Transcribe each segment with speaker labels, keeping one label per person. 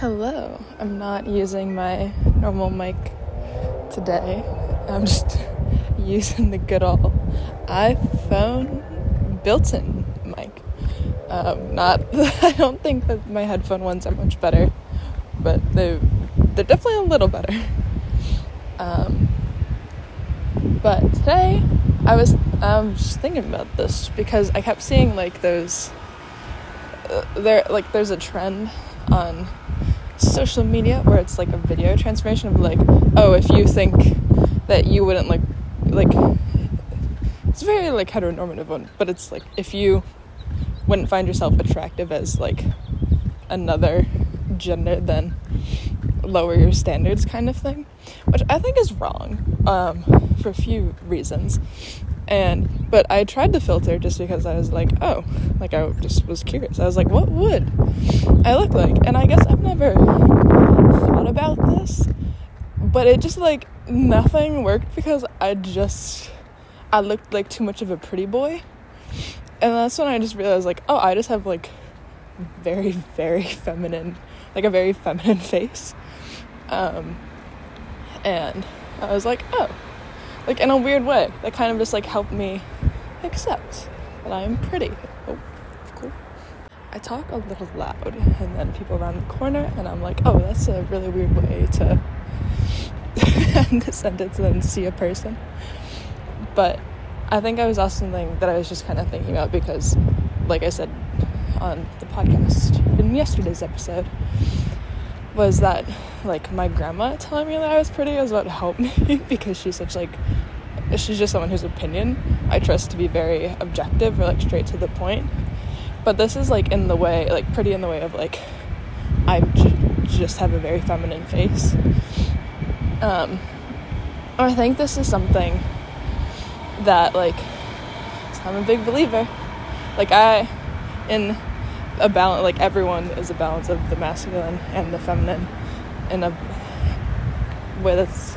Speaker 1: Hello. I'm not using my normal mic today. I'm just using the good old iPhone built-in mic. Um, not. I don't think that my headphone ones are much better, but they they're definitely a little better. Um, but today, I was um, just thinking about this because I kept seeing like those. Uh, there, like, there's a trend on social media where it's like a video transformation of like, oh, if you think that you wouldn't like, like, it's very like heteronormative one, but it's like if you wouldn't find yourself attractive as like another gender, then lower your standards kind of thing, which I think is wrong um, for a few reasons. And but I tried the filter just because I was like, oh, like I just was curious. I was like, what would I look like? And I guess I've never thought about this, but it just like nothing worked because I just I looked like too much of a pretty boy. And that's when I just realized like, oh, I just have like very very feminine, like a very feminine face. Um and I was like, oh, like in a weird way. That kind of just like helped me accept that I am pretty. Oh, cool. I talk a little loud, and then people around the corner, and I'm like, oh, that's a really weird way to end a sentence and then see a person. But I think I was also something that I was just kind of thinking about because, like I said on the podcast in yesterday's episode, was that like my grandma telling me that I was pretty was what helped me because she's such like she's just someone whose opinion I trust to be very objective or like straight to the point. But this is like in the way, like pretty in the way of like I j- just have a very feminine face. Um, I think this is something that like I'm a big believer. Like I in a balance like everyone is a balance of the masculine and the feminine in a way that's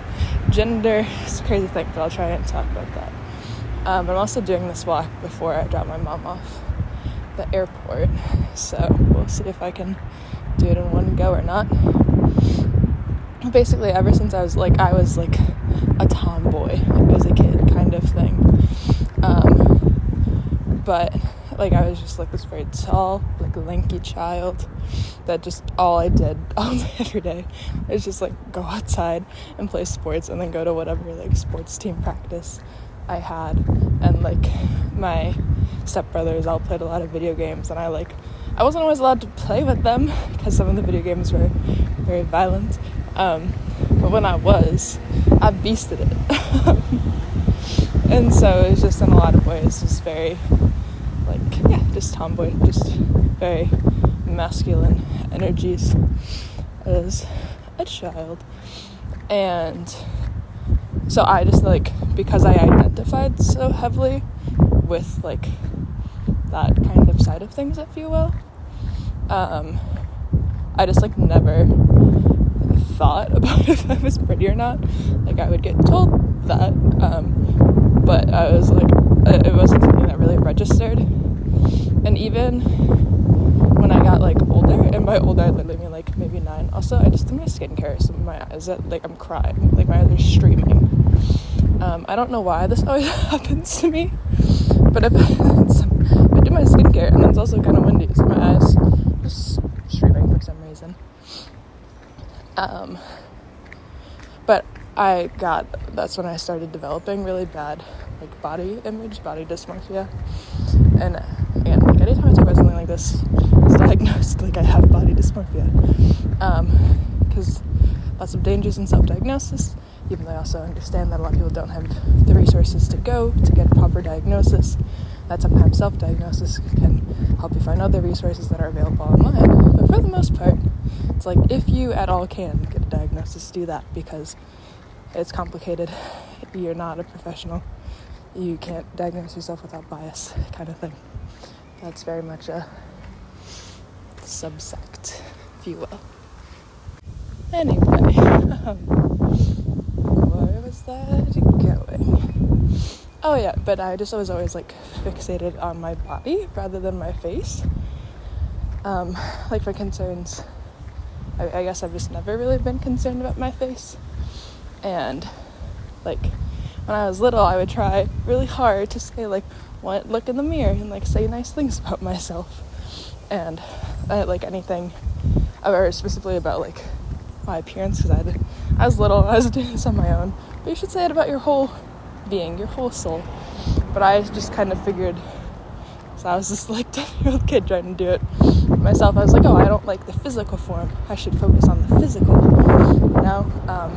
Speaker 1: gender it's a crazy thing but i'll try and talk about that. Um, i'm also doing this walk before i drop my mom off the airport so we'll see if i can do it in one go or not. Basically ever since i was like i was like a tomboy as a kid kind of thing. Um, but like I was just like this very tall, like lanky child that just all I did all day every day is just like go outside and play sports and then go to whatever like sports team practice I had. And like my stepbrothers all played a lot of video games and I like I wasn't always allowed to play with them because some of the video games were very violent. Um, but when I was I beasted it. And so it was just in a lot of ways just very like yeah, just tomboy, just very masculine energies as a child. And so I just like because I identified so heavily with like that kind of side of things, if you will. Um, I just like never thought about if I was pretty or not. Like I would get told that, um, but I was like, it wasn't something really registered. And even when I got like older, and by older I literally mean like maybe nine. Also, I just did my skincare, so my eyes that like I'm crying, like my eyes are streaming. Um, I don't know why this always happens to me, but if I do my skincare and it's also kind of windy, so my eyes just streaming for some reason. Um, but I got that's when I started developing really bad like body image, body dysmorphia, and again, like anytime I talk about something like this, it's diagnosed like I have body dysmorphia, because um, lots of dangers in self-diagnosis. Even though I also understand that a lot of people don't have the resources to go to get a proper diagnosis, that sometimes self-diagnosis can help you find other resources that are available online. But for the most part, it's like if you at all can get a diagnosis, do that because it's complicated. You're not a professional. You can't diagnose yourself without bias, kind of thing. That's very much a subsect, if you will. Anyway, where was that going? Oh yeah, but I just was always like fixated on my body rather than my face. Um, like my concerns I, I guess I've just never really been concerned about my face. And like when I was little, I would try really hard to say like, what look in the mirror and like say nice things about myself, and uh, like anything, or specifically about like my appearance because I, was little I was doing this on my own. But you should say it about your whole being, your whole soul. But I just kind of figured, so I was just like 10 year old kid trying to do it myself. I was like, oh, I don't like the physical form. I should focus on the physical. Know, um,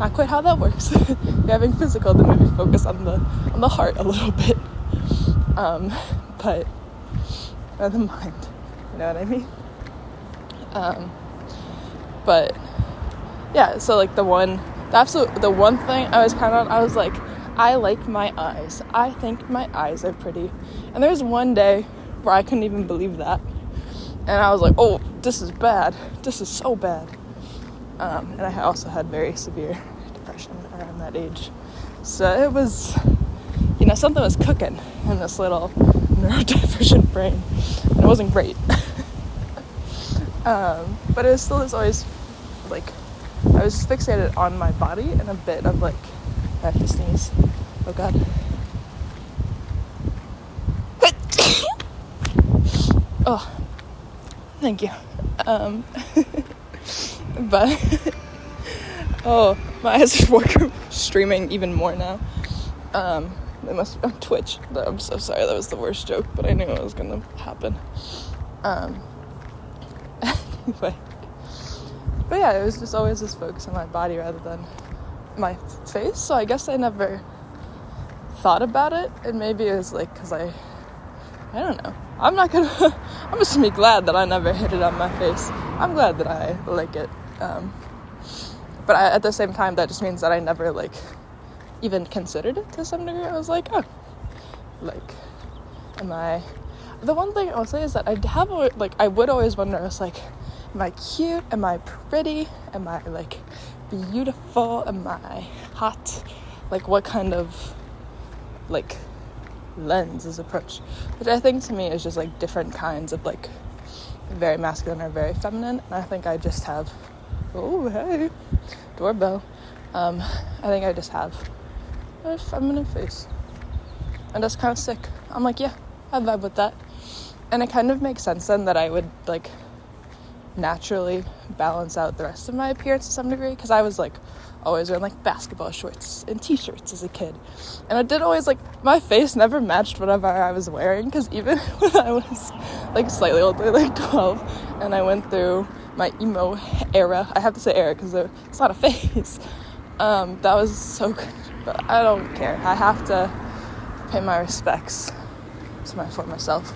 Speaker 1: not quite how that works. if you're having physical, then maybe focus on the on the heart a little bit. Um, but or the mind. You know what I mean? Um, but yeah, so like the one, the absolute, the one thing I was kind of, I was like, I like my eyes. I think my eyes are pretty. And there was one day where I couldn't even believe that. And I was like, oh, this is bad. This is so bad. Um, and I also had very severe depression around that age. So it was, you know, something was cooking in this little neurodivergent brain. And it wasn't great. um, but it was still was always like, I was fixated on my body and a bit of like, I have to sneeze. Oh god. oh, thank you. Um, but oh, my eyes are working, streaming even more now. Um, they must be on Twitch. I'm so sorry. That was the worst joke, but I knew it was gonna happen. Um, anyway, but yeah, it was just always this focus on my body rather than my face. So I guess I never thought about it, and maybe it was like because I, I don't know. I'm not gonna. I'm just gonna be glad that I never hit it on my face. I'm glad that I like it. Um, but I, at the same time, that just means that I never like even considered it to some degree. I was like, oh, like, am I? The one thing I'll say is that I have like I would always wonder. I was like, am I cute? Am I pretty? Am I like beautiful? Am I hot? Like, what kind of like lens is approached? Which I think to me is just like different kinds of like very masculine or very feminine. And I think I just have. Oh hey, doorbell. Um, I think I just have a feminine face. And that's kind of sick. I'm like, yeah, I vibe with that. And it kind of makes sense then that I would like naturally balance out the rest of my appearance to some degree because I was like always wearing like basketball shorts and t-shirts as a kid and i did always like my face never matched whatever i was wearing because even when i was like slightly older like 12 and i went through my emo era. I have to say era because it's not a face um, that was so good but i don't care. I have to pay my respects to my former self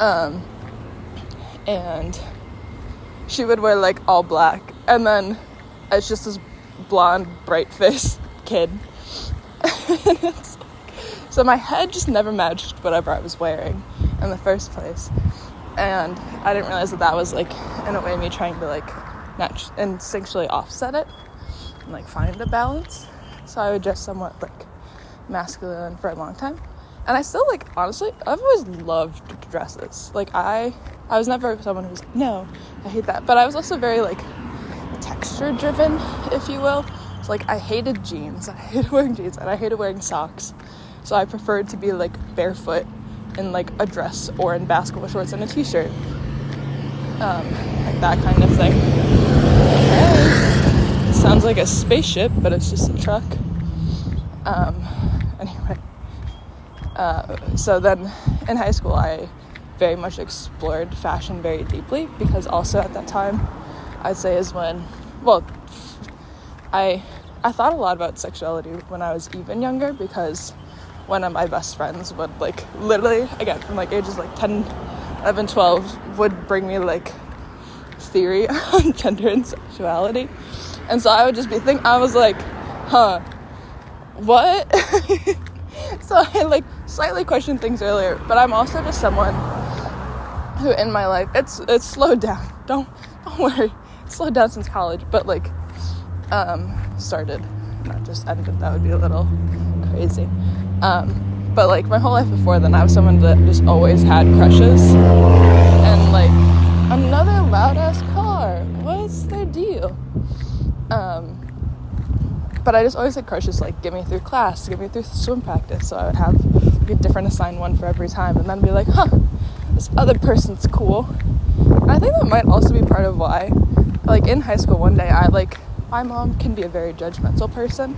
Speaker 1: um, and she would wear like all black. And then it's just this blonde bright faced kid. So my head just never matched whatever i was wearing in the first place and i didn't realize that that was like in a way me trying to like nat- instinctually offset it and like find a balance so i would dress somewhat like masculine for a long time and i still like honestly i've always loved dresses like i I was never someone who's no, I hate that. But I was also very like texture driven, if you will. So like I hated jeans. I hated wearing jeans and I hated wearing socks. So I preferred to be like barefoot in like a dress or in basketball shorts and a t-shirt. Um, like that kind of thing. Sounds like a spaceship, but it's just a truck. Um, anyway. Uh, so then in high school I very much explored fashion very deeply because also at that time I'd say is when well I I thought a lot about sexuality when I was even younger because one of my best friends would like literally again from like ages like 10 11 12 would bring me like theory on gender and sexuality and so I would just be thinking I was like huh what so I like slightly questioned things earlier but I'm also just someone who in my life it's it's slowed down. Don't don't worry. It's slowed down since college, but like um started, not just ended. That would be a little crazy. Um, but like my whole life before then, I was someone that just always had crushes. And like another loud ass car. What's their deal? Um, but I just always had crushes like get me through class, get me through swim practice. So I would have like, a different assigned one for every time, and then be like, huh, this other person's cool. And I think that might also be part of why, like in high school one day, I like my mom can be a very judgmental person,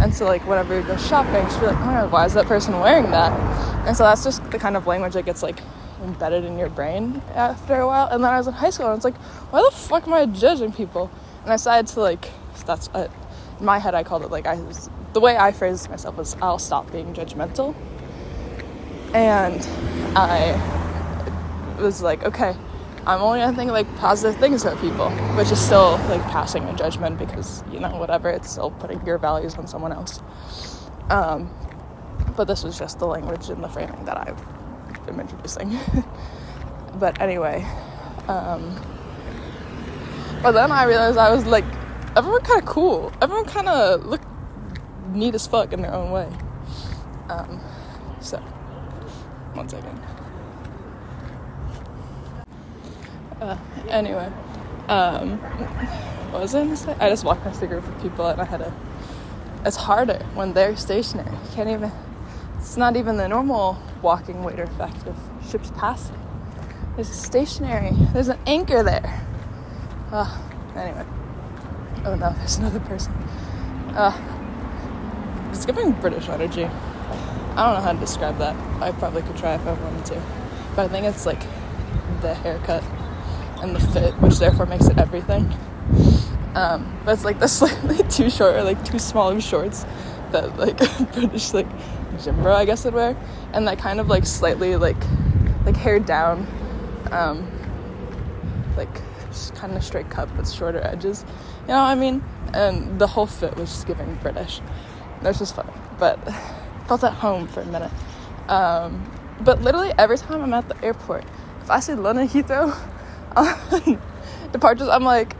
Speaker 1: and so like whenever we go shopping, she'd be like, oh why is that person wearing that? And so that's just the kind of language that gets like embedded in your brain after a while. And then I was in high school, and I was like, why the fuck am I judging people? And I decided to like, that's uh, in my head I called it like I was the way I phrased myself was I'll stop being judgmental. And I was like, okay, I'm only gonna think like positive things about people, which is still like passing a judgment because you know whatever, it's still putting your values on someone else. Um, but this was just the language and the framing that I've been introducing. but anyway, um, but then I realized I was like, everyone kind of cool. Everyone kind of looked neat as fuck in their own way. Um, so, one second. Uh, anyway, um, what was I gonna say? I just walked past a group of people and I had a. It's harder when they're stationary. You can't even. It's not even the normal walking waiter effect of ships passing. There's a stationary. There's an anchor there. Uh, anyway. Oh no, there's another person. Uh, it's giving British energy. I don't know how to describe that. I probably could try if I wanted to. But I think it's like the haircut and the fit, which therefore makes it everything. Um, but it's like the slightly too short or like too small of shorts that like British like gym bro I guess would wear, and that kind of like slightly like like hair down, um, like just kind of straight cut but shorter edges. You know what I mean? And the whole fit was just giving British. That's just funny, but felt at home for a minute. Um, but literally every time I'm at the airport, if I see London Heathrow, departures, I'm like,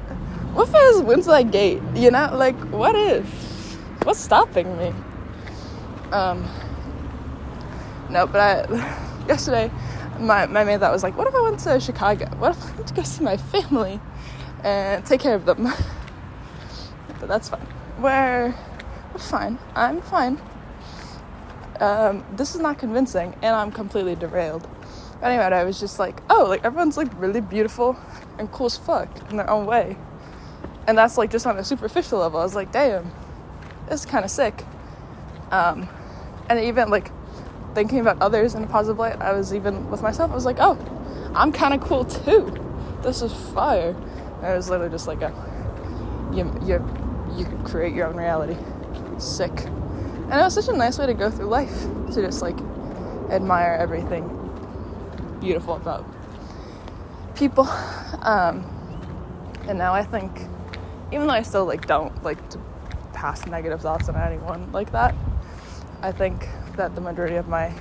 Speaker 1: what if I just went to that gate? You know, like, what if? What's stopping me? Um, no, but I, yesterday, my, my mate that was like, what if I went to Chicago? What if I went to go see my family and take care of them? but that's fine. Where, fine. I'm fine. Um, this is not convincing, and I'm completely derailed anyway, I was just like, oh, like everyone's like really beautiful and cool as fuck in their own way. And that's like just on a superficial level. I was like, damn, this is kind of sick. Um, and even like thinking about others in a positive light, I was even with myself, I was like, oh, I'm kind of cool too. This is fire. And it was literally just like a, you, you, you could create your own reality. Sick. And it was such a nice way to go through life to just like admire everything beautiful about people. Um, and now I think, even though I still like don't like to pass negative thoughts on anyone like that, I think that the majority of my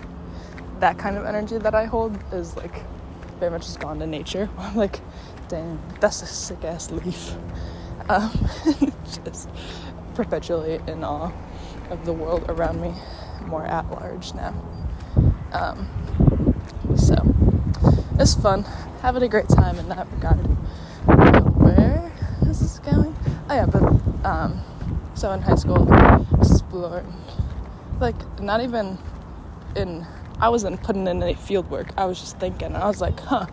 Speaker 1: that kind of energy that I hold is like very much just gone to nature. I'm like, damn, that's a sick ass leaf. Um, just perpetually in awe of the world around me, more at large now. Um, so it's fun. Having a great time in that regard. Where is this going? Oh yeah, but um, so in high school, exploring, like not even in. I wasn't putting in any field work. I was just thinking. I was like, huh,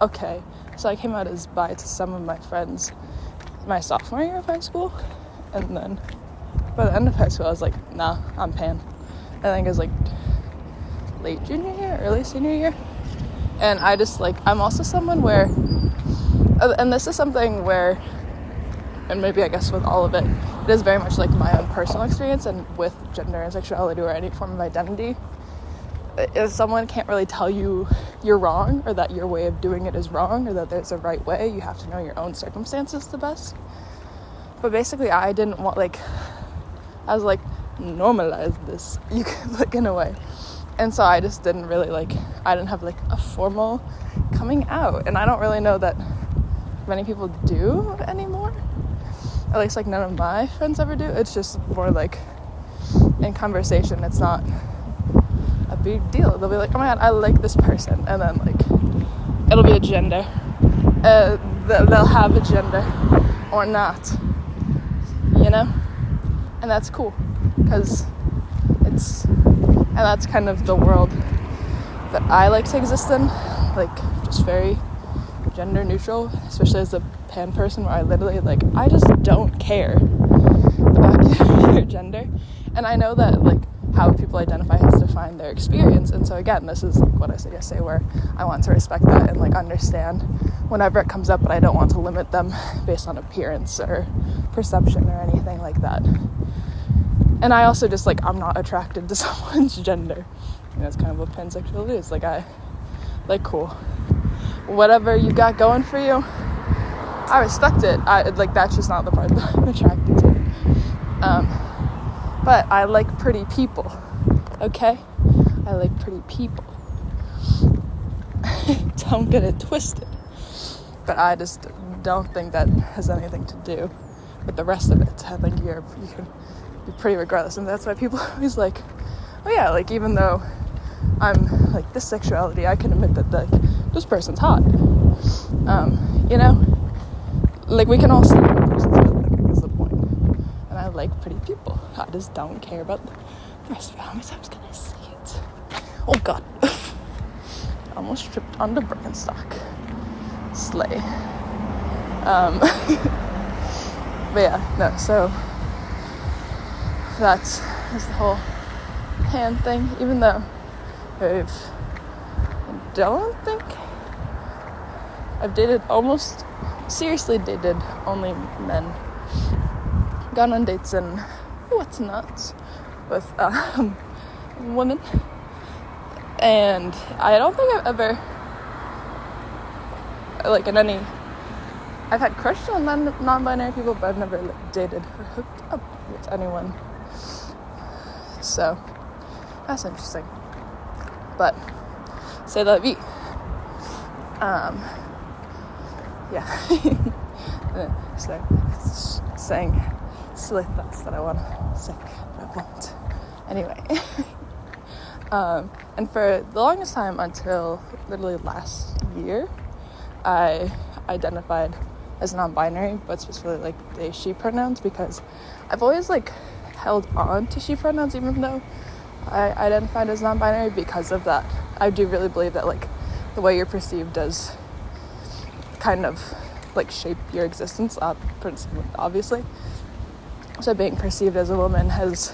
Speaker 1: okay. So I came out as bi to some of my friends my sophomore year of high school, and then by the end of high school, I was like, nah, I'm pan. I think it was like late junior year, early senior year and I just like I'm also someone where uh, and this is something where and maybe I guess with all of it it is very much like my own personal experience and with gender and sexuality or any form of identity. If someone can't really tell you you're wrong or that your way of doing it is wrong or that there's a right way you have to know your own circumstances the best. But basically I didn't want like I was like normalize this you can like in a way and so I just didn't really like I didn't have like a formal coming out. And I don't really know that many people do anymore. At least like none of my friends ever do. It's just more like in conversation it's not a big deal. They'll be like oh my god I like this person. And then like it'll be a gender. Uh, they'll have a gender or not you know? And that's cool because it's and that's kind of the world that I like to exist in, like just very gender neutral, especially as a pan person where I literally like I just don't care about your gender. And I know that like how people identify has defined their experience. And so again, this is like what I said yesterday where I want to respect that and like understand whenever it comes up, but I don't want to limit them based on appearance or perception or anything like that. And I also just like I'm not attracted to someone's gender. Know, it's kind of what pansexuality is. Like I like cool. Whatever you got going for you, I respect it. I like that's just not the part that I'm attracted to. Um, but I like pretty people. Okay? I like pretty people. don't get it twisted. But I just don't think that has anything to do with the rest of it. I think you're you can be pretty regardless, and that's why people are always like, oh yeah, like even though I'm like this sexuality, I can admit that like this person's hot. Um, you know, like we can all see what person's hot. Like is the point. And I like pretty people. I just don't care about the rest of it. How many times can I say it? Oh God. Almost tripped on the Birkenstock. Slay. Um, but yeah, no, so that's, that's the whole hand thing, even though I've, I don't think I've dated almost seriously dated only men. Gone on dates and what's nuts with um, women. And I don't think I've ever, like, in any, I've had crushes on non binary people, but I've never like, dated or hooked up with anyone. So, that's interesting. But, say la vie. Um, yeah. so, saying silly thoughts that I want to say, but I won't. Anyway. um, and for the longest time until literally last year, I identified as non-binary, but specifically like they she pronouns because I've always like held on to she pronouns even though I identified as non-binary because of that. I do really believe that like the way you're perceived does kind of like shape your existence, obviously. So being perceived as a woman has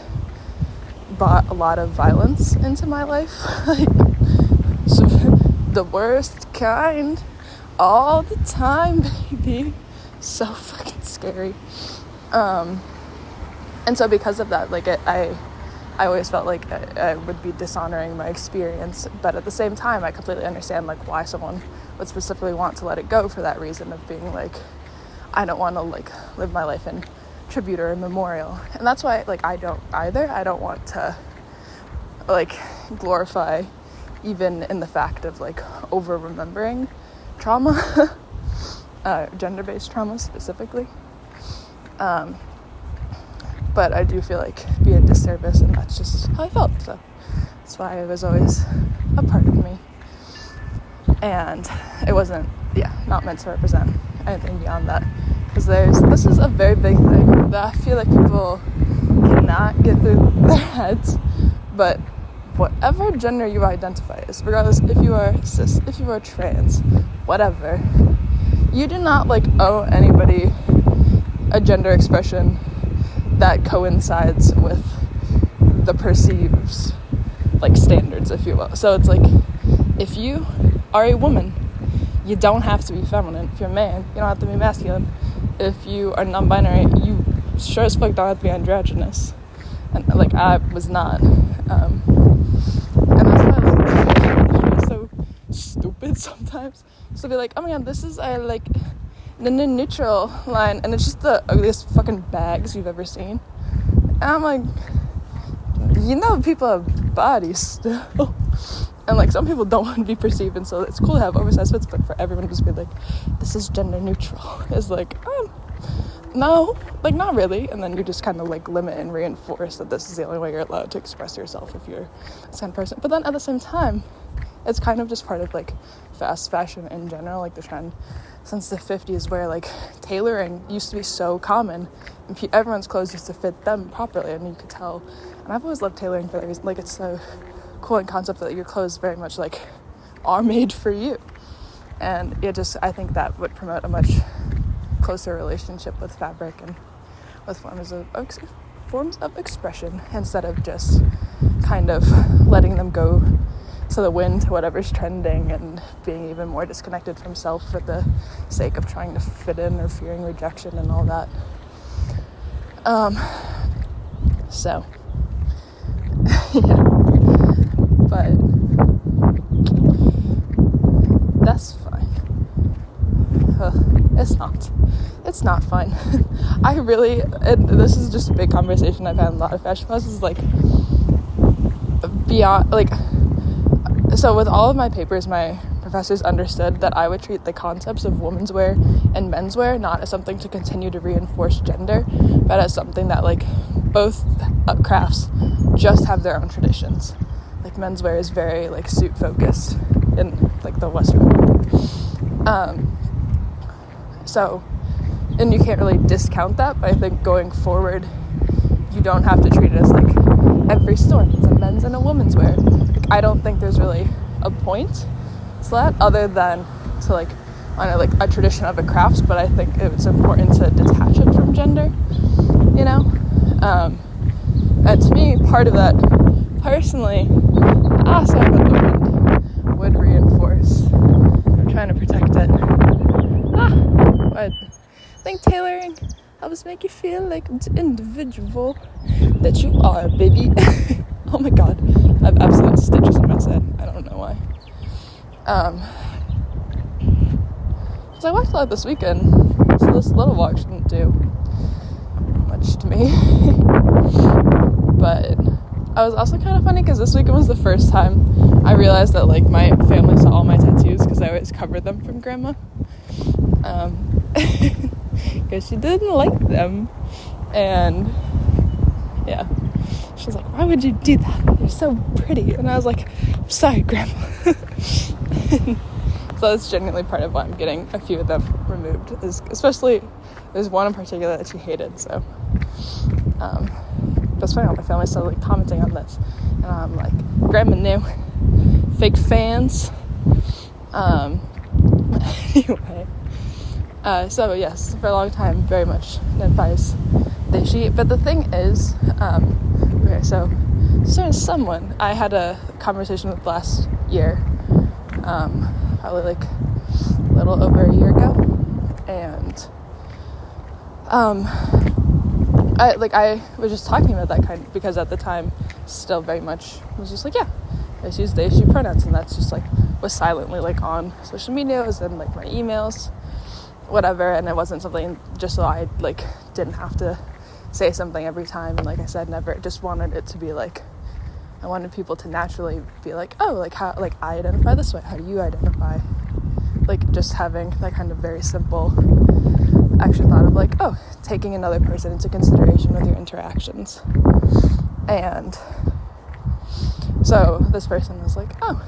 Speaker 1: brought a lot of violence into my life, like the worst kind, all the time, baby. So fucking scary. Um, and so because of that, like it, I I always felt like I, I would be dishonoring my experience, but at the same time, I completely understand like why someone would specifically want to let it go for that reason of being like, I don't want to like live my life in tribute or memorial, and that's why like I don't either. I don't want to like glorify even in the fact of like over remembering trauma, uh, gender based trauma specifically. Um, but I do feel like be a disservice, and that's just how I felt. So that's why it was always a part of me, and it wasn't, yeah, not meant to represent anything beyond that. Because there's this is a very big thing that I feel like people cannot get through their heads, but whatever gender you identify as, regardless if you are cis, if you are trans, whatever, you do not like owe anybody a gender expression that coincides with the perceived like standards if you will. So it's like if you are a woman you don't have to be feminine. If you're a man you don't have to be masculine. If you are non-binary you sure as fuck don't have to be androgynous. And like i was not um, and that's why it's so stupid sometimes so be like oh my god this is a like the neutral line, and it's just the ugliest fucking bags you've ever seen. And I'm like, you know, people have bodies still. And like some people don't want to be perceived, and so it's cool to have oversized fits, but for everyone to just be like, this is gender neutral, is like, um, no, like not really. And then you just kind of like limit and reinforce that this is the only way you're allowed to express yourself if you're a kind person. But then at the same time, it's kind of just part of like fast fashion in general, like the trend since the 50s where like tailoring used to be so common. And pe- everyone's clothes used to fit them properly and you could tell. And i've always loved tailoring for that reason like it's so cool and concept that your clothes very much like are made for you. And it just i think that would promote a much closer relationship with fabric and with forms of forms of expression instead of just kind of letting them go to the wind to whatever's trending and being even more disconnected from self for the sake of trying to fit in or fearing rejection and all that. Um, so, yeah. But that's fine. Ugh, it's not. It's not fun. I really, and this is just a big conversation I've had a lot of fashion classes, like, beyond, like, so with all of my papers, my professors understood that I would treat the concepts of women's wear and menswear not as something to continue to reinforce gender, but as something that like both crafts just have their own traditions. Like menswear is very like suit focused in like the Western world. Um, so, and you can't really discount that. But I think going forward, you don't have to treat it as like every store needs a men's and a woman's wear. I don't think there's really a point to that other than to like on a, like a tradition of a crafts, but I think it's important to detach it from gender, you know. Um, and to me, part of that, personally, also what the wind would reinforce. I'm trying to protect it. Ah, but I think tailoring helps make you feel like the individual that you are, baby. oh my god, I have absolute stitches in my head. I don't know why. Um, because I walked a lot this weekend, so this little walk shouldn't do much to me. but I was also kind of funny because this weekend was the first time I realized that like my family saw all my tattoos because I always covered them from grandma. Um, because she didn't like them, and yeah, she was like, "Why would you do that? You're so pretty." And I was like, "I'm sorry, grandma." so that's genuinely part of why I'm getting a few of them removed. Is especially there's one in particular that she hated. So um, that's funny. All my family started like commenting on this, and I'm like, "Grandma knew, fake fans." Um, anyway, uh, so yes, for a long time, very much advice they she. But the thing is, um, okay, so so someone I had a conversation with last year um, probably like a little over a year ago, and um, I like I was just talking about that kind because at the time, still very much was just like yeah, I just use they she pronouns, and that's just like was silently like on social medias and like my emails, whatever, and it wasn't something just so I like didn't have to say something every time, and like I said, never just wanted it to be like I wanted people to naturally be like, oh, like how, like I identify this way. How do you identify? Like just having that kind of very simple actually thought of like, oh, taking another person into consideration with your interactions. And so this person was like, oh,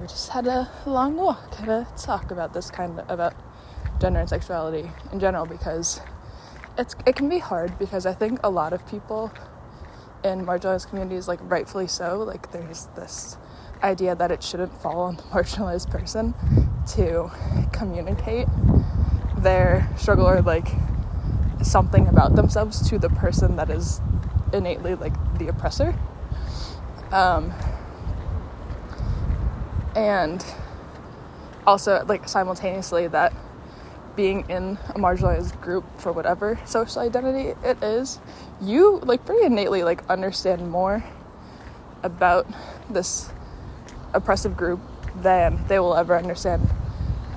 Speaker 1: we just had a long walk, a talk about this kind of about gender and sexuality in general because it's it can be hard because I think a lot of people in marginalized communities, like rightfully so, like there's this idea that it shouldn't fall on the marginalized person to communicate their struggle or like something about themselves to the person that is innately like the oppressor. Um, and also like simultaneously that being in a marginalized group for whatever social identity it is, you like pretty innately like understand more about this oppressive group than they will ever understand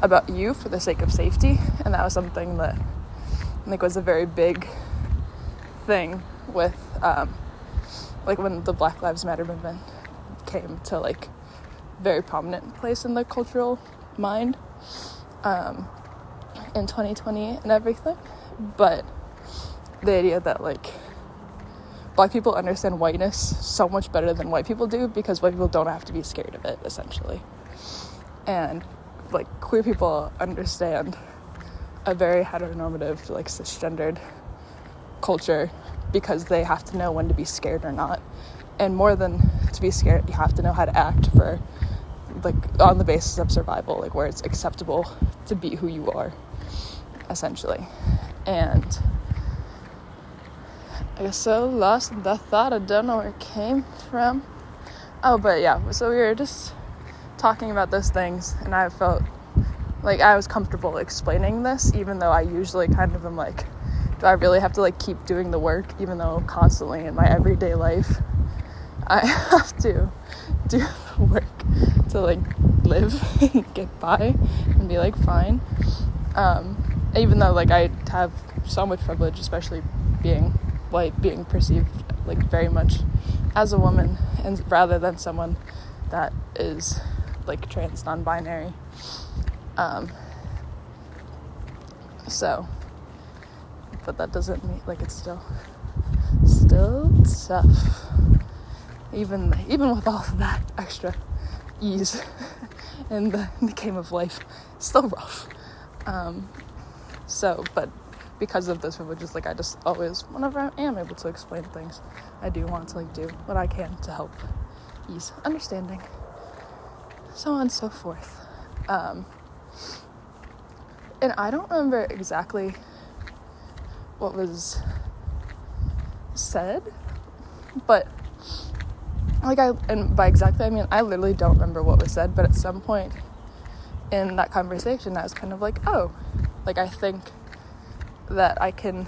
Speaker 1: about you for the sake of safety. And that was something that I think was a very big thing with um, like when the Black Lives Matter movement came to like very prominent place in the cultural mind. Um, in 2020 and everything. But the idea that like black people understand whiteness so much better than white people do because white people don't have to be scared of it essentially. And like queer people understand a very heteronormative, like cisgendered culture because they have to know when to be scared or not. And more than to be scared, you have to know how to act for like on the basis of survival, like where it's acceptable to be who you are, essentially. And I guess so lost in that thought. I don't know where it came from. Oh, but yeah, so we were just talking about those things, and I felt like I was comfortable explaining this, even though I usually kind of am like, do I really have to like keep doing the work, even though constantly in my everyday life I have to do the work to like live and get by and be like fine. Um, even though like I have so much privilege, especially being white, being perceived like very much as a woman, and rather than someone that is like trans non-binary. Um, so, but that doesn't mean like it's still still tough. Even even with all of that extra ease in the, in the game of life, still rough. Um, so, but because of those privileges, like I just always, whenever I am able to explain things, I do want to like do what I can to help ease understanding, so on and so forth. Um, and I don't remember exactly what was said, but like I and by exactly I mean I literally don't remember what was said, but at some point in that conversation I was kind of like, oh, like I think that I can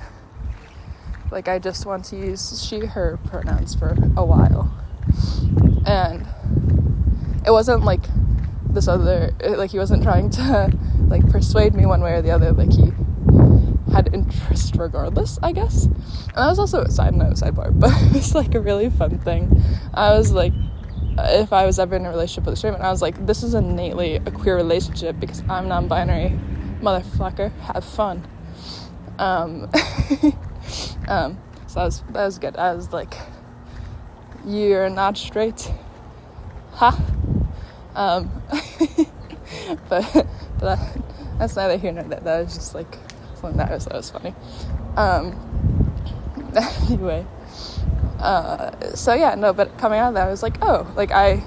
Speaker 1: like I just want to use she her pronouns for a while. And it wasn't like this other like he wasn't trying to like persuade me one way or the other like he had interest regardless, I guess. And that was also a side note, sidebar, but it was like a really fun thing. I was like, if I was ever in a relationship with a straight man, I was like, this is innately a queer relationship because I'm non binary. Motherfucker, have fun. Um, um, so that was, that was good. I was like, you're not straight. Ha. Um, but, but that, that's neither here nor there. That was just like something that was, that was funny. Um, anyway, uh, so yeah, no, but coming out of that, I was like, oh, like I,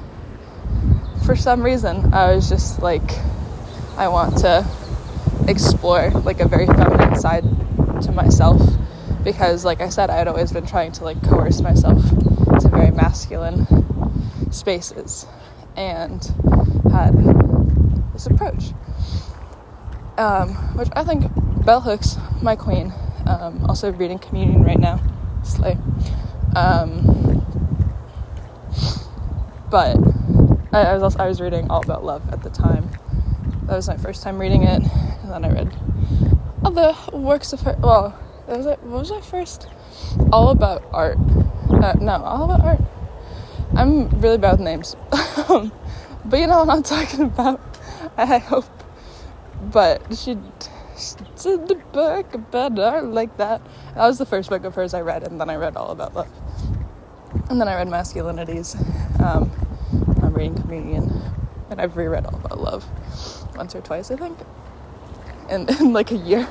Speaker 1: for some reason, I was just like, I want to explore like a very feminine side to myself because, like I said, I had always been trying to like coerce myself to very masculine spaces and had this approach, um, which I think Bell Hooks, my queen, um, also reading Communion right now, slay. Um, but I, I, was also, I was reading All About Love at the time. That was my first time reading it, and then I read other works of her. Well, that was it. What was my first? All About Art. Uh, no, All About Art. I'm really bad with names, but you know what I'm talking about. I hope. But she in the book about art like that. That was the first book of hers I read, and then I read all about love. And then I read Masculinities. Um, I'm reading Communion, and I've reread all about love once or twice, I think, in, in like a year.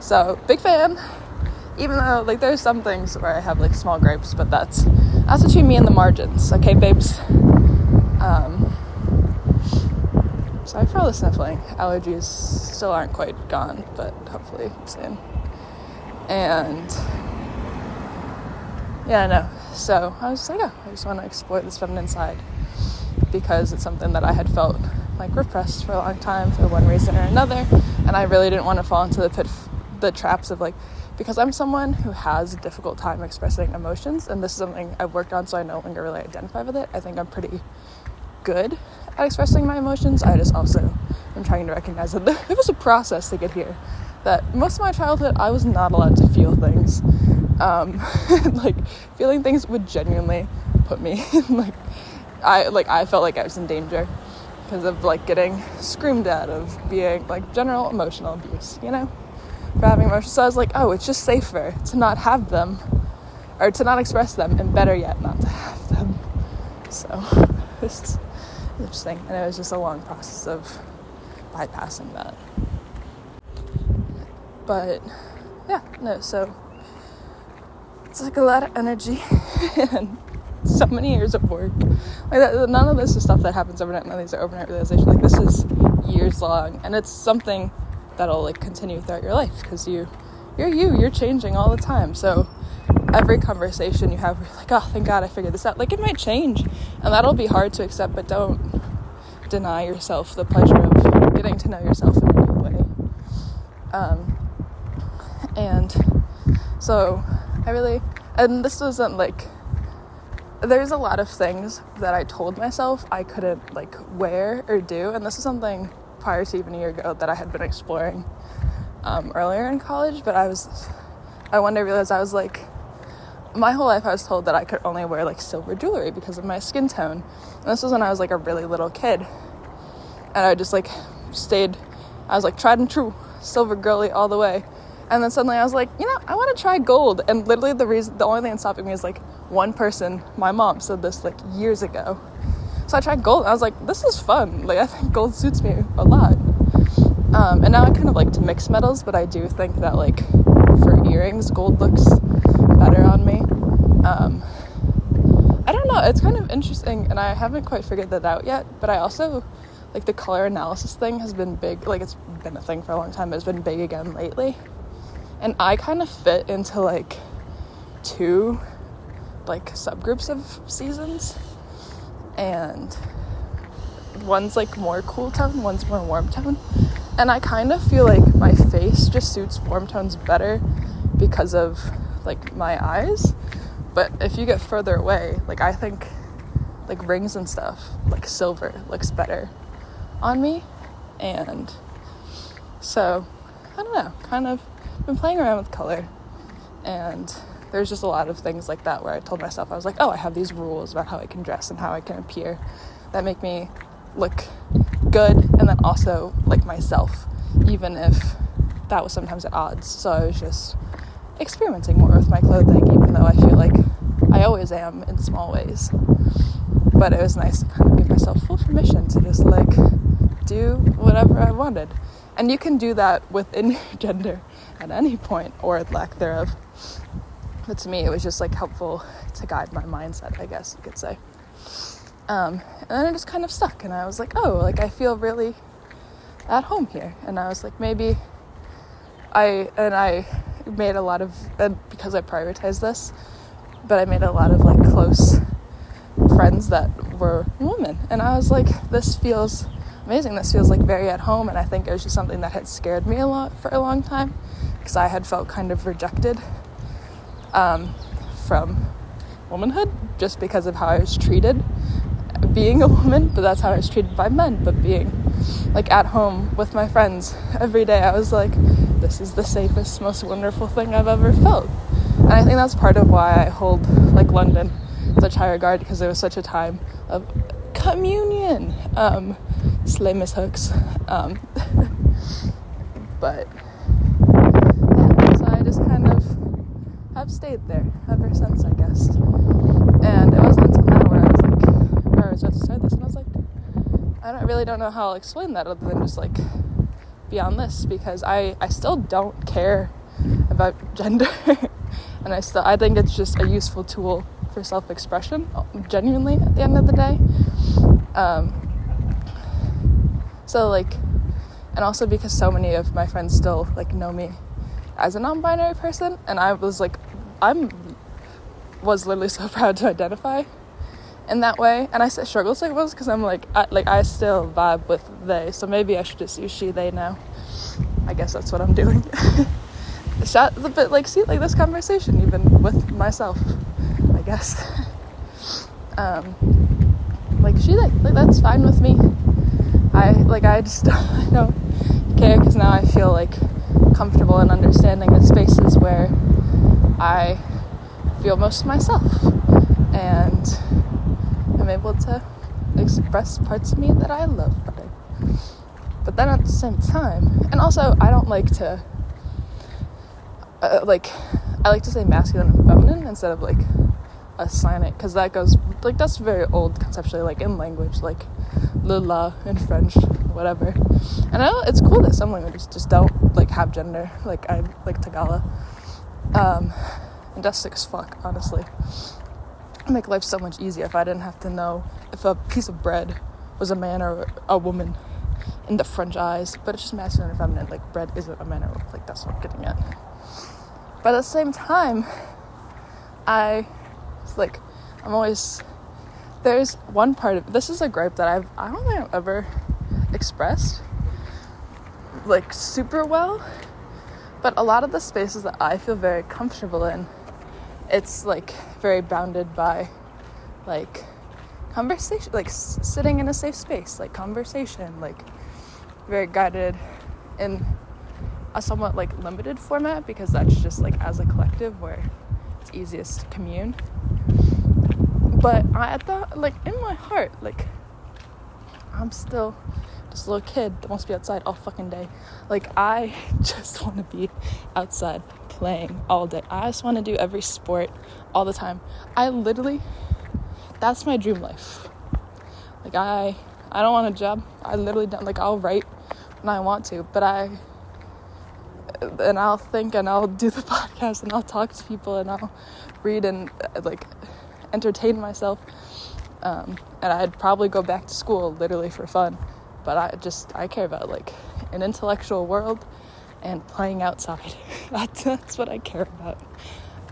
Speaker 1: So big fan. Even though like there's some things where I have like small gripes, but that's that's between me and the margins, okay, babes. Um, Sorry for all the sniffling. Allergies still aren't quite gone, but hopefully soon. And yeah, no. So I was like, yeah, I just want to explore this feminine side because it's something that I had felt like repressed for a long time for one reason or another, and I really didn't want to fall into the pit, the traps of like, because I'm someone who has a difficult time expressing emotions, and this is something I've worked on, so I no longer really identify with it. I think I'm pretty good at expressing my emotions. I just also am trying to recognize that there, was a process to get here. That most of my childhood, I was not allowed to feel things. Um, like feeling things would genuinely put me like I like I felt like I was in danger because of like getting screamed at of being like general emotional abuse, you know, for having emotions. So I was like, oh, it's just safer to not have them, or to not express them, and better yet, not to have them. So it's interesting. And it was just a long process of bypassing that. But yeah, no, so it's like a lot of energy and so many years of work. Like that, none of this is stuff that happens overnight. None of these are overnight realizations. Like this is years long, and it's something that'll like continue throughout your life because you, you're you. You're changing all the time. So every conversation you have, you're like, oh, thank God I figured this out. Like it might change, and that'll be hard to accept. But don't deny yourself the pleasure of getting to know yourself in a new way. Um, and so I really, and this wasn't like there's a lot of things that I told myself I couldn't like wear or do, and this is something prior to even a year ago that I had been exploring um, earlier in college. But I was, I one day realized I was like, my whole life I was told that I could only wear like silver jewelry because of my skin tone, and this was when I was like a really little kid, and I just like stayed, I was like tried and true silver girly all the way. And then suddenly I was like, you know, I want to try gold. And literally the reason, the only thing stopping me is like one person, my mom said this like years ago. So I tried gold. I was like, this is fun. Like I think gold suits me a lot. Um, and now I kind of like to mix metals, but I do think that like for earrings, gold looks better on me. Um, I don't know. It's kind of interesting, and I haven't quite figured that out yet. But I also like the color analysis thing has been big. Like it's been a thing for a long time, but it's been big again lately. And I kind of fit into like two like subgroups of seasons. And one's like more cool tone, one's more warm tone. And I kind of feel like my face just suits warm tones better because of like my eyes. But if you get further away, like I think like rings and stuff, like silver looks better on me. And so, I don't know, kind of been playing around with color. And there's just a lot of things like that where I told myself, I was like, oh, I have these rules about how I can dress and how I can appear that make me look good and then also like myself, even if that was sometimes at odds. So I was just experimenting more with my clothing, even though I feel like I always am in small ways. But it was nice to kind of give myself full permission to just like do whatever I wanted. And you can do that within your gender at any point or lack thereof. But to me, it was just like helpful to guide my mindset, I guess you could say. Um, and then I just kind of stuck, and I was like, oh, like I feel really at home here. And I was like, maybe I, and I made a lot of, and because I prioritized this, but I made a lot of like close friends that were women. And I was like, this feels amazing. This feels like very at home. And I think it was just something that had scared me a lot for a long time because I had felt kind of rejected um, from womanhood just because of how I was treated being a woman, but that's how I was treated by men. But being like at home with my friends every day, I was like, this is the safest, most wonderful thing I've ever felt. And I think that's part of why I hold like London such high regard because it was such a time of communion. Um, slay Miss Hooks. Um, but yeah, so I just kind of have stayed there ever since, I guess. And it wasn't until now where I was like, where I was about to start this, and I was like, I don't really don't know how I'll explain that other than just like beyond this because I I still don't care about gender, and I still I think it's just a useful tool for self-expression, genuinely at the end of the day. Um, so like, and also because so many of my friends still like know me as a non-binary person, and I was like, I'm was literally so proud to identify in that way, and I struggle to was because I'm like, I, like I still vibe with they, so maybe I should just use she they now. I guess that's what I'm doing. Shot bit like see like this conversation even with myself, I guess. um, like she they like that's fine with me. I like I just don't care because now I feel like comfortable in understanding the spaces where I feel most myself and I'm able to express parts of me that I love better. But then at the same time, and also I don't like to uh, like I like to say masculine and feminine instead of like assign it because that goes like that's very old conceptually like in language like le la in french whatever. And i it's cool that some languages just don't like have gender like i like Tagalog. Um and that's sick as fuck honestly. It'd make life so much easier if i didn't have to know if a piece of bread was a man or a woman in the french eyes. But it's just masculine and feminine like bread isn't a man or like that's what i'm getting at. But at the same time i like I'm always there's one part of this is a gripe that I've I don't think I've ever expressed like super well. But a lot of the spaces that I feel very comfortable in, it's like very bounded by like conversation, like s- sitting in a safe space, like conversation, like very guided in a somewhat like limited format because that's just like as a collective where it's easiest to commune but I thought, like, in my heart, like, I'm still a little kid that wants to be outside all fucking day. Like, I just want to be outside playing all day. I just want to do every sport all the time. I literally, that's my dream life. Like, I, I don't want a job. I literally don't, like, I'll write when I want to, but I, and I'll think and I'll do the podcast and I'll talk to people and I'll read and, uh, like, entertain myself. Um, and I'd probably go back to school literally for fun. But I just, I care about like an intellectual world and playing outside. that's, that's what I care about.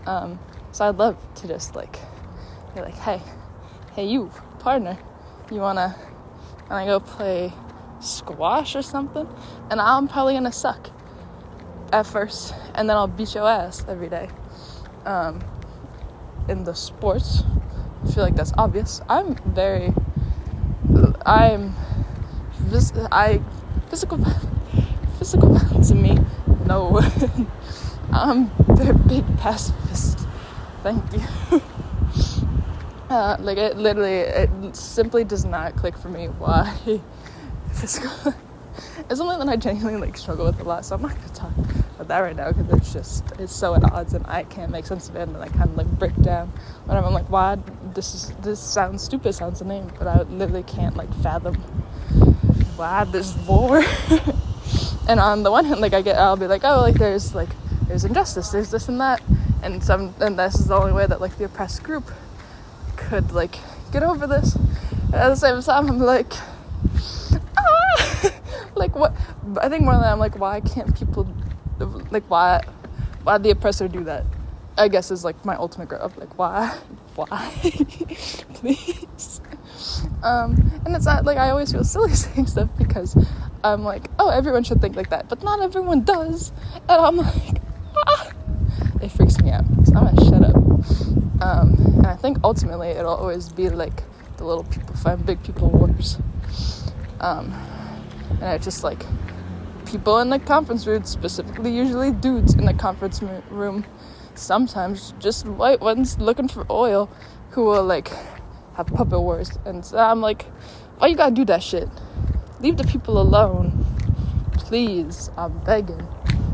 Speaker 1: Um, so I'd love to just like, be like, hey, hey, you, partner, you wanna, wanna go play squash or something? And I'm probably gonna suck at first, and then I'll beat your ass every day. Um, in the sports. I feel like that's obvious. I'm very, I'm, I, physical, physical violence in me, no. I'm a big pacifist. Thank you. Uh, like it literally, it simply does not click for me why physical. It's something that I genuinely like struggle with a lot. So I'm not gonna talk about that right now because it's just it's so at odds and I can't make sense of it and I kind of like break down whenever I'm like why this is this sounds stupid sounds name but I literally can't like fathom why this war and on the one hand like I get I'll be like oh like there's like there's injustice there's this and that and some and this is the only way that like the oppressed group could like get over this and at the same time I'm like! Like what I think more than that, I'm like why can't people like why why the oppressor do that? I guess is like my ultimate growth like why why? Please. Um and it's not like i always feel silly saying stuff because i'm like oh everyone should think like that but not everyone does. And i'm like ah. It freaks me out so i'm gonna shut up. Um and i think ultimately it'll always be like the little people find big people wars um and i just like people in the conference room, specifically usually dudes in the conference room, sometimes just white ones looking for oil, who will like have puppet wars. And so I'm like, why you gotta do that shit? Leave the people alone. Please, I'm begging.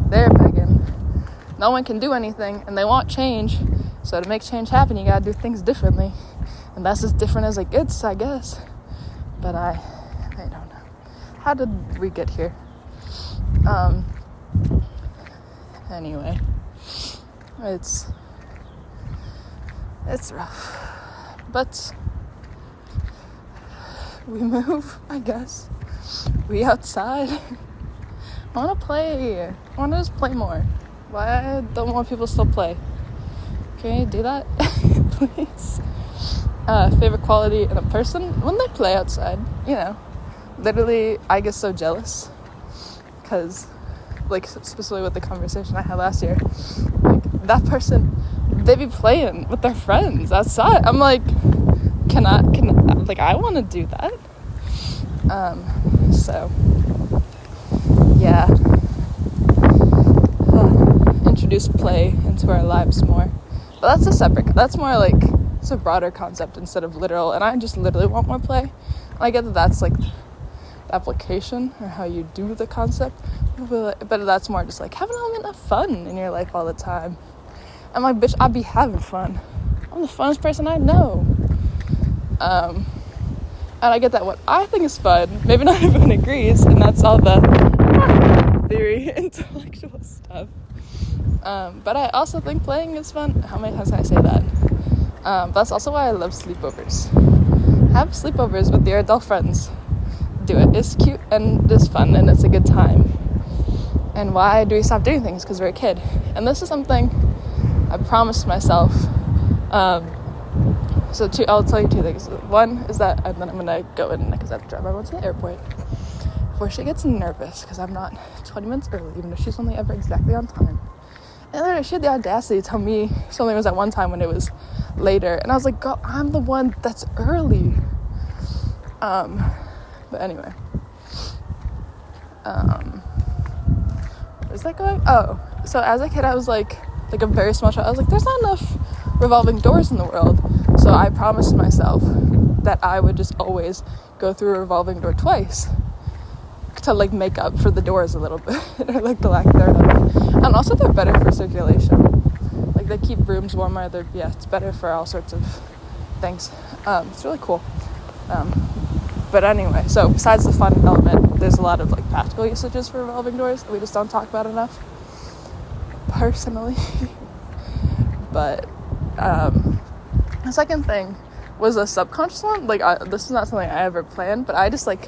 Speaker 1: They're begging. No one can do anything, and they want change. So to make change happen, you gotta do things differently. And that's as different as it gets, I guess. But I. How did we get here? Um, anyway, it's it's rough, but we move. I guess we outside. I want to play. I want to just play more. Why don't more people still play? Can you do that, please? Uh, favorite quality in a person when they play outside. You know, literally, I get so jealous because like specifically with the conversation I had last year, like that person, they be playing with their friends outside. I'm like, can I? Can like I want to do that? Um, so yeah, introduce play into our lives more. But that's a separate. That's more like it's a broader concept instead of literal. And I just literally want more play. I get that that's like application or how you do the concept, but, that's more just like have an element of fun in your life all the time. I'm like, bitch, I be having fun I'm the funnest person I know. Um, and I get that what I think is fun, maybe not everyone agrees, and that's all the theory, intellectual stuff. Um, but I also think playing is fun. How many times can I say that? Um, that's also why I love sleepovers. Have sleepovers with your adult friends. Do it. It's cute and it's fun and it's a good time. And why do we stop doing things? Because we're a kid. And this is something I promised myself. Um, so two, I'll tell you two things. One is that, and then I'm gonna go in because I have to drive mom to the airport before she gets nervous because I'm not 20 minutes early, even though she's only ever exactly on time. And then she had the audacity to tell me something was at one time when it was later, and I was like, "Girl, I'm the one that's early." Um, but anyway, um, where's that going? Oh, so as a kid, I was like, like a very small child. I was like, "There's not enough revolving doors in the world," so I promised myself that I would just always go through a revolving door twice to like make up for the doors a little bit or like the lack thereof. And also they're better for circulation. Like they keep rooms warmer. They're yeah, it's better for all sorts of things. Um, it's really cool. Um, but anyway, so besides the fun element, there's a lot of like practical usages for revolving doors that we just don't talk about enough. Personally, but um, the second thing was a subconscious one. Like I, this is not something I ever planned, but I just like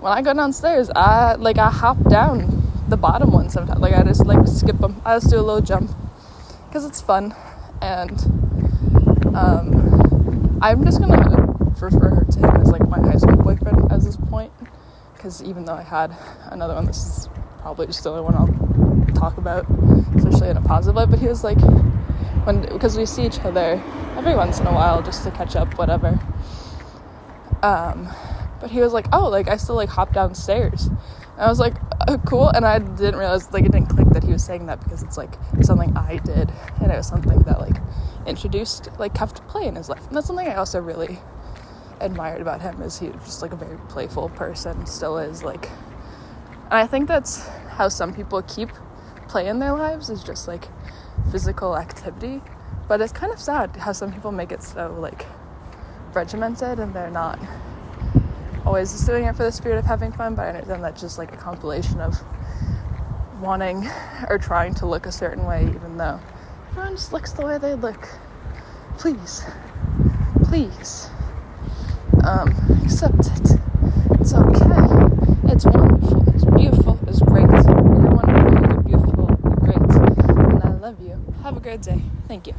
Speaker 1: when I go downstairs, I like I hop down the bottom one sometimes. Like I just like skip them. I just do a little jump because it's fun, and um, I'm just gonna refer to him as like my high school boyfriend at this point. Because even though I had another one, this is probably just the only one I'll talk about, especially in a positive light. But he was like, when because we see each other every once in a while just to catch up, whatever. Um, but he was like, "Oh, like I still like hop downstairs." And I was like, oh, "Cool," and I didn't realize like it didn't click that he was saying that because it's like something I did, and it was something that like introduced like to play in his life, and that's something I also really admired about him is he was just like a very playful person, still is like, and I think that's how some people keep play in their lives is just like physical activity, but it's kind of sad how some people make it so like regimented and they're not always just doing it for the spirit of having fun, but I understand that's just like a compilation of wanting or trying to look a certain way, even though everyone just looks the way they look. Please, please, um, accept it. It's okay. It's wonderful. It's beautiful. It's great. You're wonderful. You're beautiful. You're great. And I love you. Have a great day. Thank you.